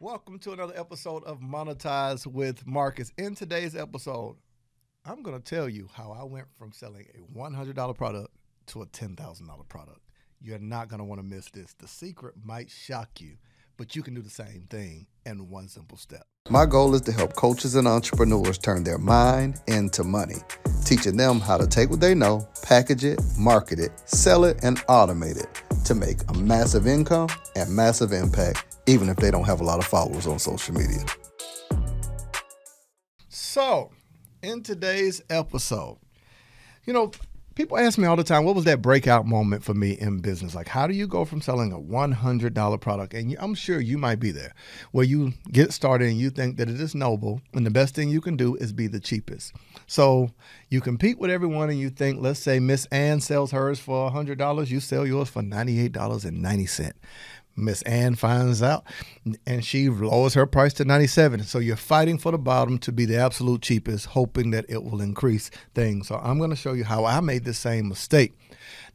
Welcome to another episode of Monetize with Marcus. In today's episode, I'm going to tell you how I went from selling a $100 product to a $10,000 product. You're not going to want to miss this. The secret might shock you, but you can do the same thing in one simple step. My goal is to help coaches and entrepreneurs turn their mind into money, teaching them how to take what they know, package it, market it, sell it, and automate it to make a massive income and massive impact even if they don't have a lot of followers on social media. So, in today's episode, you know, people ask me all the time, what was that breakout moment for me in business? Like, how do you go from selling a $100 product? And I'm sure you might be there where you get started and you think that it is noble and the best thing you can do is be the cheapest. So you compete with everyone and you think, let's say Miss Ann sells hers for $100, you sell yours for $98.90. Miss Ann finds out and she lowers her price to 97. So you're fighting for the bottom to be the absolute cheapest, hoping that it will increase things. So I'm going to show you how I made the same mistake.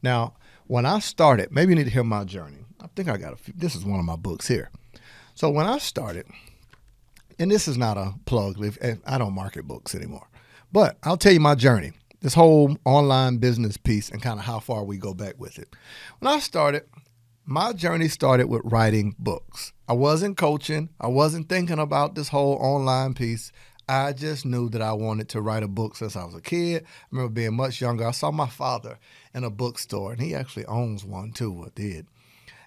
Now, when I started, maybe you need to hear my journey. I think I got a few, this is one of my books here. So when I started, and this is not a plug, I don't market books anymore, but I'll tell you my journey this whole online business piece and kind of how far we go back with it. When I started, my journey started with writing books. I wasn't coaching, I wasn't thinking about this whole online piece. I just knew that I wanted to write a book since I was a kid. I remember being much younger. I saw my father in a bookstore, and he actually owns one too, or did.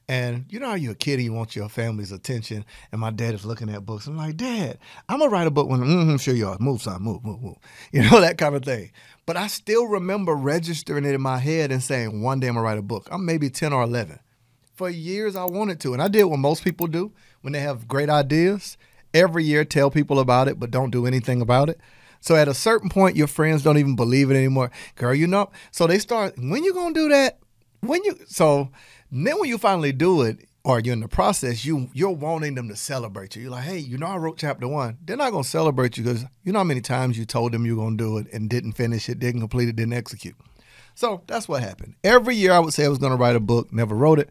And you know how you're a kid and you want your family's attention, and my dad is looking at books. I'm like, Dad, I'm gonna write a book when mm-hmm, sure you are. Move, son, move, move, move. You know, that kind of thing. But I still remember registering it in my head and saying, one day I'm gonna write a book. I'm maybe 10 or 11 for years I wanted to. And I did what most people do when they have great ideas. Every year tell people about it, but don't do anything about it. So at a certain point, your friends don't even believe it anymore. Girl, you know. So they start, when you gonna do that? When you so then when you finally do it, or you're in the process, you you're wanting them to celebrate you. You're like, hey, you know, I wrote chapter one. They're not gonna celebrate you because you know how many times you told them you're gonna do it and didn't finish it, didn't complete it, didn't execute. So that's what happened. Every year I would say I was gonna write a book, never wrote it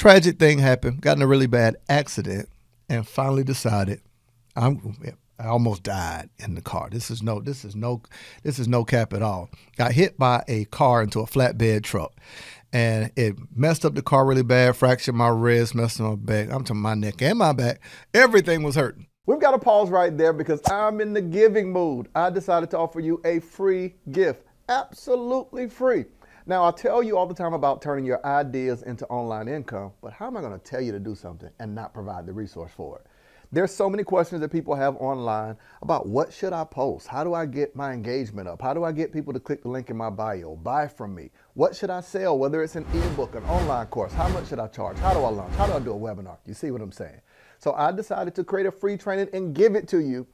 tragic thing happened. Got in a really bad accident, and finally decided I'm. I almost died in the car. This is no. This is no. This is no cap at all. Got hit by a car into a flatbed truck, and it messed up the car really bad. Fractured my wrist, messed up my back. I'm to my neck and my back. Everything was hurting. We've got to pause right there because I'm in the giving mood. I decided to offer you a free gift, absolutely free. Now, I tell you all the time about turning your ideas into online income, but how am I going to tell you to do something and not provide the resource for it? There's so many questions that people have online about what should I post? How do I get my engagement up? How do I get people to click the link in my bio, buy from me? What should I sell? Whether it's an ebook, an online course, how much should I charge? How do I launch? How do I do a webinar? You see what I'm saying? So I decided to create a free training and give it to you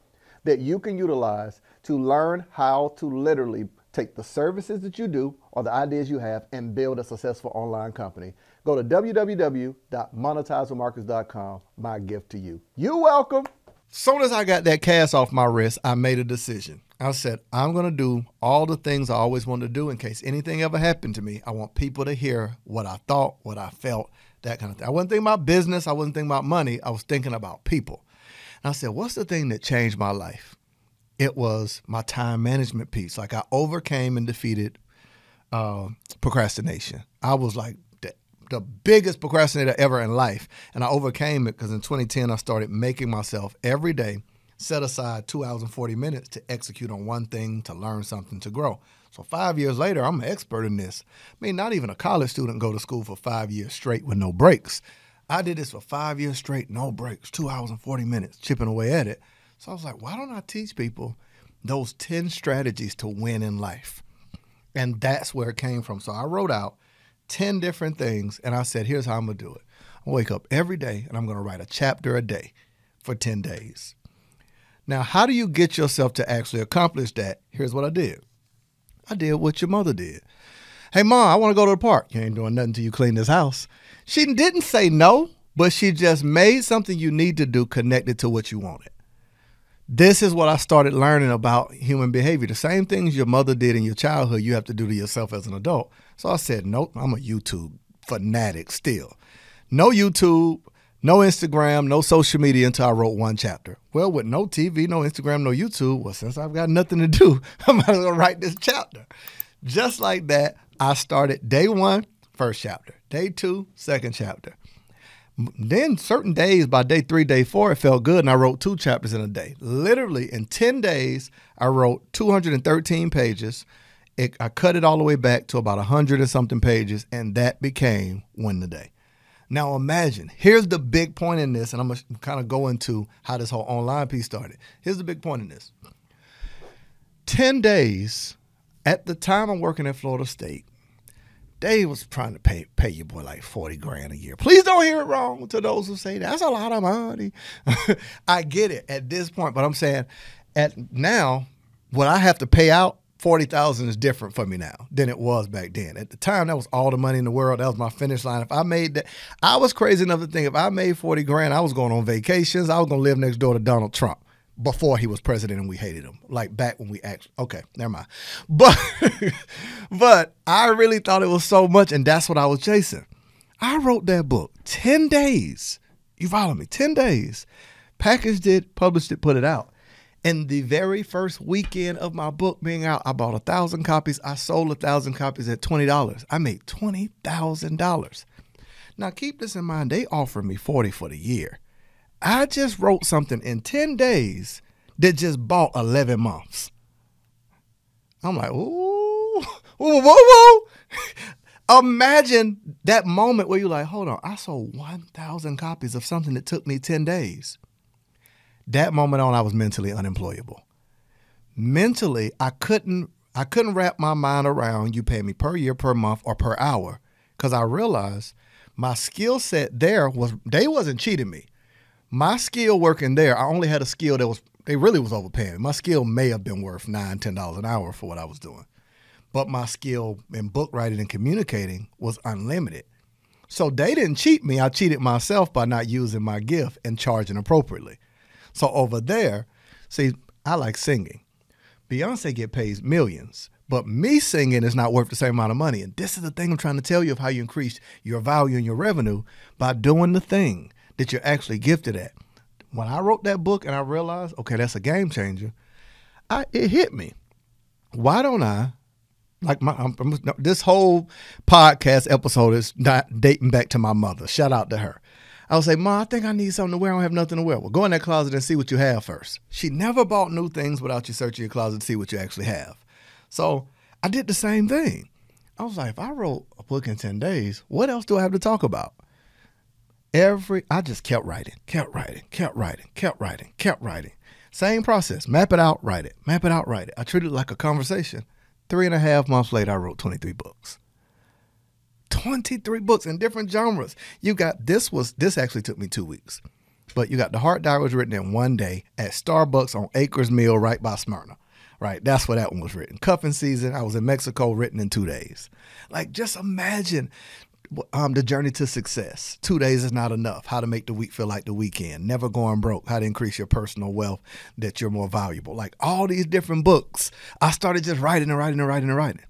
that you can utilize to learn how to literally take the services that you do or the ideas you have and build a successful online company. Go to www.monetizewithmarcus.com. My gift to you. You're welcome. Soon as I got that cast off my wrist, I made a decision. I said, I'm going to do all the things I always wanted to do in case anything ever happened to me. I want people to hear what I thought, what I felt, that kind of thing. I wasn't thinking about business. I wasn't thinking about money. I was thinking about people. And I said, what's the thing that changed my life? It was my time management piece. Like I overcame and defeated uh, procrastination. I was like the, the biggest procrastinator ever in life, and I overcame it because in 2010 I started making myself every day set aside two hours and 40 minutes to execute on one thing, to learn something, to grow. So five years later, I'm an expert in this. I mean, not even a college student go to school for five years straight with no breaks. I did this for five years straight, no breaks, two hours and 40 minutes, chipping away at it. So I was like, why don't I teach people those 10 strategies to win in life? And that's where it came from. So I wrote out 10 different things and I said, here's how I'm going to do it. I wake up every day and I'm going to write a chapter a day for 10 days. Now, how do you get yourself to actually accomplish that? Here's what I did I did what your mother did. Hey, mom, I want to go to the park. You ain't doing nothing till you clean this house. She didn't say no, but she just made something you need to do connected to what you wanted this is what I started learning about human behavior. The same things your mother did in your childhood, you have to do to yourself as an adult. So I said, nope, I'm a YouTube fanatic still. No YouTube, No Instagram, no social media until I wrote one chapter. Well, with no TV, no Instagram, no YouTube, well, since I've got nothing to do, I'm going to write this chapter. Just like that, I started day one, first chapter. Day two, second chapter. Then certain days, by day three, day four, it felt good, and I wrote two chapters in a day. Literally in 10 days, I wrote 213 pages. It, I cut it all the way back to about 100 and something pages, and that became Win the Day. Now imagine, here's the big point in this, and I'm going to kind of go into how this whole online piece started. Here's the big point in this 10 days at the time I'm working at Florida State, they was trying to pay pay your boy like 40 grand a year. Please don't hear it wrong to those who say that's a lot of money. I get it at this point, but I'm saying at now, what I have to pay out, 40,000 is different for me now than it was back then. At the time, that was all the money in the world. That was my finish line. If I made that, I was crazy enough to think if I made 40 grand, I was going on vacations. I was going to live next door to Donald Trump before he was president and we hated him. Like back when we actually okay, never mind. But but I really thought it was so much, and that's what I was chasing. I wrote that book 10 days. You follow me? 10 days. Packaged it, published it, put it out. And the very first weekend of my book being out, I bought a thousand copies. I sold a thousand copies at $20. I made $20,000. Now keep this in mind, they offered me 40 for the year. I just wrote something in 10 days that just bought 11 months. I'm like, ooh, whoa, whoa, whoa. Imagine that moment where you're like, hold on, I sold 1,000 copies of something that took me 10 days. That moment on, I was mentally unemployable. Mentally, I couldn't I couldn't wrap my mind around you pay me per year, per month, or per hour, because I realized my skill set there was they wasn't cheating me my skill working there, I only had a skill that was they really was overpaying. My skill may have been worth nine, ten dollars an hour for what I was doing. But my skill in book writing and communicating was unlimited. So they didn't cheat me. I cheated myself by not using my gift and charging appropriately. So over there, see, I like singing. Beyonce get paid millions, but me singing is not worth the same amount of money. And this is the thing I'm trying to tell you of how you increase your value and your revenue by doing the thing that you're actually gifted at. When I wrote that book and I realized, okay, that's a game changer, I, it hit me. Why don't I, like my I'm, I'm, this whole podcast episode is not dating back to my mother. Shout out to her. I would say, Ma, I think I need something to wear. I don't have nothing to wear. Well, go in that closet and see what you have first. She never bought new things without you searching your closet to see what you actually have. So I did the same thing. I was like, if I wrote a book in 10 days, what else do I have to talk about? Every I just kept writing, kept writing, kept writing, kept writing, kept writing. Same process. Map it out, write it. Map it out, write it. I treated it like a conversation. Three and a half months later, I wrote 23 books. 23 books in different genres. You got this was this actually took me two weeks. But you got the Heart Diary was written in one day at Starbucks on Akers Mill right by Smyrna. Right, that's where that one was written. Cuffing season, I was in Mexico, written in two days. Like, just imagine um, the journey to success. Two days is not enough. How to make the week feel like the weekend. Never going broke. How to increase your personal wealth that you're more valuable. Like all these different books. I started just writing and writing and writing and writing.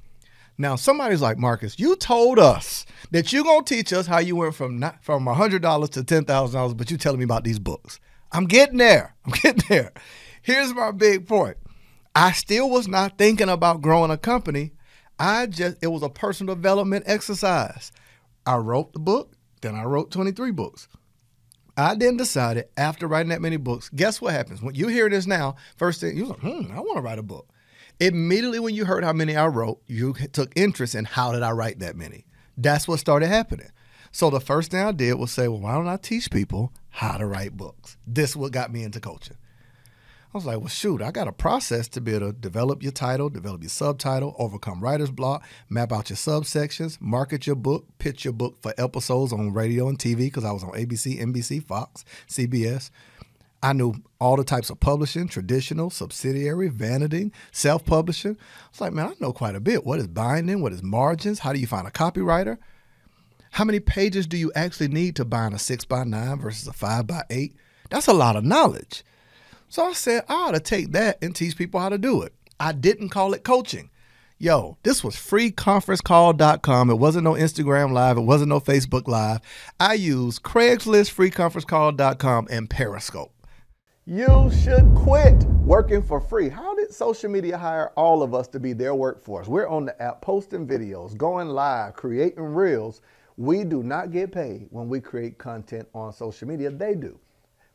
Now somebody's like Marcus, you told us that you're gonna teach us how you went from not, from hundred dollars to ten thousand dollars, but you're telling me about these books. I'm getting there. I'm getting there. Here's my big point. I still was not thinking about growing a company. I just it was a personal development exercise. I wrote the book, then I wrote 23 books. I then decided after writing that many books, guess what happens? When you hear this now, first thing you're like, hmm, I want to write a book. Immediately when you heard how many I wrote, you took interest in how did I write that many. That's what started happening. So the first thing I did was say, well, why don't I teach people how to write books? This what got me into coaching. I was like, well, shoot, I got a process to be able to develop your title, develop your subtitle, overcome writer's block, map out your subsections, market your book, pitch your book for episodes on radio and TV because I was on ABC, NBC, Fox, CBS. I knew all the types of publishing, traditional, subsidiary, vanity, self publishing. I was like, man, I know quite a bit. What is binding? What is margins? How do you find a copywriter? How many pages do you actually need to bind a six by nine versus a five by eight? That's a lot of knowledge. So I said, I ought to take that and teach people how to do it. I didn't call it coaching. Yo, this was freeconferencecall.com. It wasn't no Instagram live. It wasn't no Facebook live. I used Craigslist, freeconferencecall.com, and Periscope. You should quit working for free. How did social media hire all of us to be their workforce? We're on the app posting videos, going live, creating reels. We do not get paid when we create content on social media. They do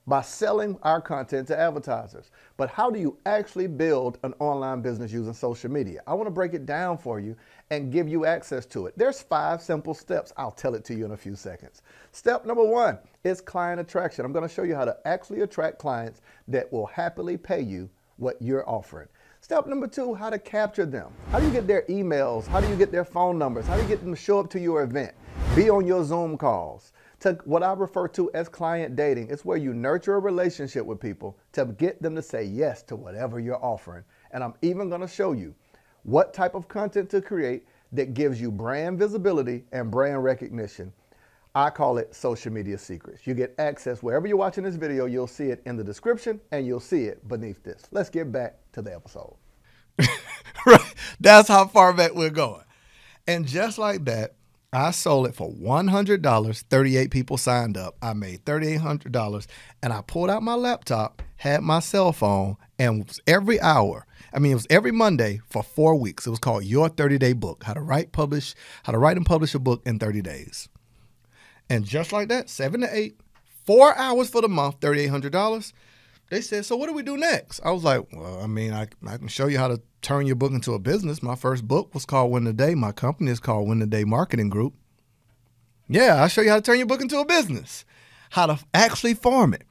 by selling our content to advertisers. But how do you actually build an online business using social media? I want to break it down for you and give you access to it. There's five simple steps. I'll tell it to you in a few seconds. Step number one is client attraction. I'm going to show you how to actually attract clients that will happily pay you what you're offering. Step number two, how to capture them. How do you get their emails? How do you get their phone numbers? How do you get them to show up to your event? Be on your Zoom calls to what I refer to as client dating. It's where you nurture a relationship with people to get them to say yes to whatever you're offering. And I'm even going to show you what type of content to create that gives you brand visibility and brand recognition. I call it social media secrets. You get access wherever you're watching this video, you'll see it in the description and you'll see it beneath this. Let's get back to the episode. right. That's how far back we're going. And just like that, I sold it for $100. 38 people signed up. I made $3,800 and I pulled out my laptop, had my cell phone, and every hour, I mean, it was every Monday for four weeks. It was called Your 30 Day Book How to Write, Publish, How to Write and Publish a Book in 30 Days. And just like that, seven to eight, four hours for the month, $3,800. They said, So what do we do next? I was like, Well, I mean, I, I can show you how to turn your book into a business. My first book was called Win the Day. My company is called Win the Day Marketing Group. Yeah, I'll show you how to turn your book into a business, how to actually farm it.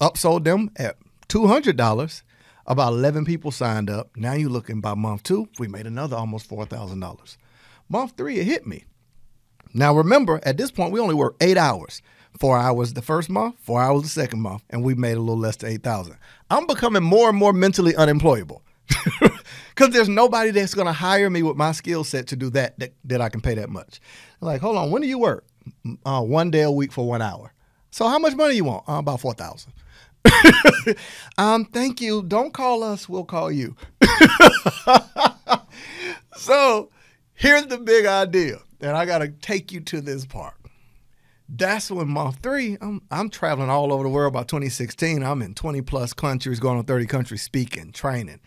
Upsold them at $200. About 11 people signed up. Now you're looking by month two, we made another almost $4,000. Month three, it hit me. Now remember, at this point, we only work eight hours. Four hours the first month, four hours the second month, and we made a little less than 8,000. I'm becoming more and more mentally unemployable. because there's nobody that's going to hire me with my skill set to do that, that that I can pay that much. Like, hold on, when do you work? Uh, one day a week for one hour. So how much money you want? Uh, about four thousand. um, thank you. Don't call us. We'll call you. so here's the big idea, and I got to take you to this part. That's when month three, I'm, I'm traveling all over the world by 2016. I'm in 20 plus countries, going on 30 countries, speaking, training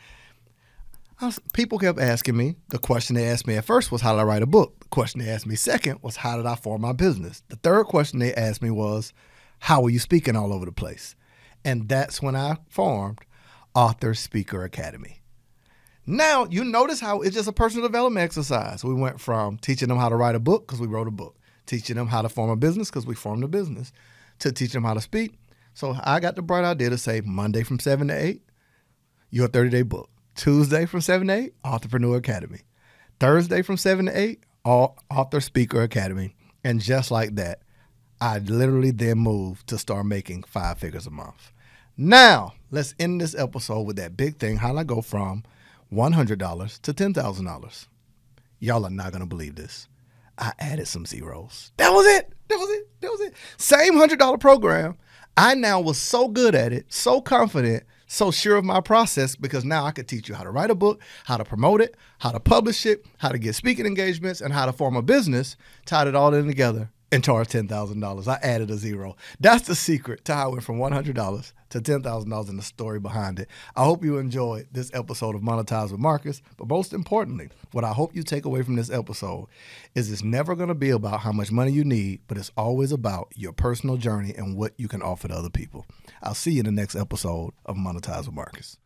was, people kept asking me. The question they asked me at first was, How did I write a book? The question they asked me second was, How did I form my business? The third question they asked me was, How are you speaking all over the place? And that's when I formed Author Speaker Academy. Now, you notice how it's just a personal development exercise. We went from teaching them how to write a book because we wrote a book, teaching them how to form a business because we formed a business, to teach them how to speak. So I got the bright idea to say Monday from 7 to 8, your 30 day book. Tuesday from 7 to 8, Entrepreneur Academy. Thursday from 7 to 8, Author Speaker Academy. And just like that, I literally then moved to start making five figures a month. Now, let's end this episode with that big thing how did I go from $100 to $10,000. Y'all are not going to believe this. I added some zeros. That was it. That was it. That was it. Same $100 program. I now was so good at it, so confident so sure of my process because now I could teach you how to write a book, how to promote it, how to publish it, how to get speaking engagements, and how to form a business, tied it all in together and charge $10,000. I added a zero. That's the secret to how I went from $100 to $10,000 and the story behind it. I hope you enjoyed this episode of Monetize with Marcus. But most importantly, what I hope you take away from this episode is it's never going to be about how much money you need, but it's always about your personal journey and what you can offer to other people. I'll see you in the next episode of Monetize with Marcus.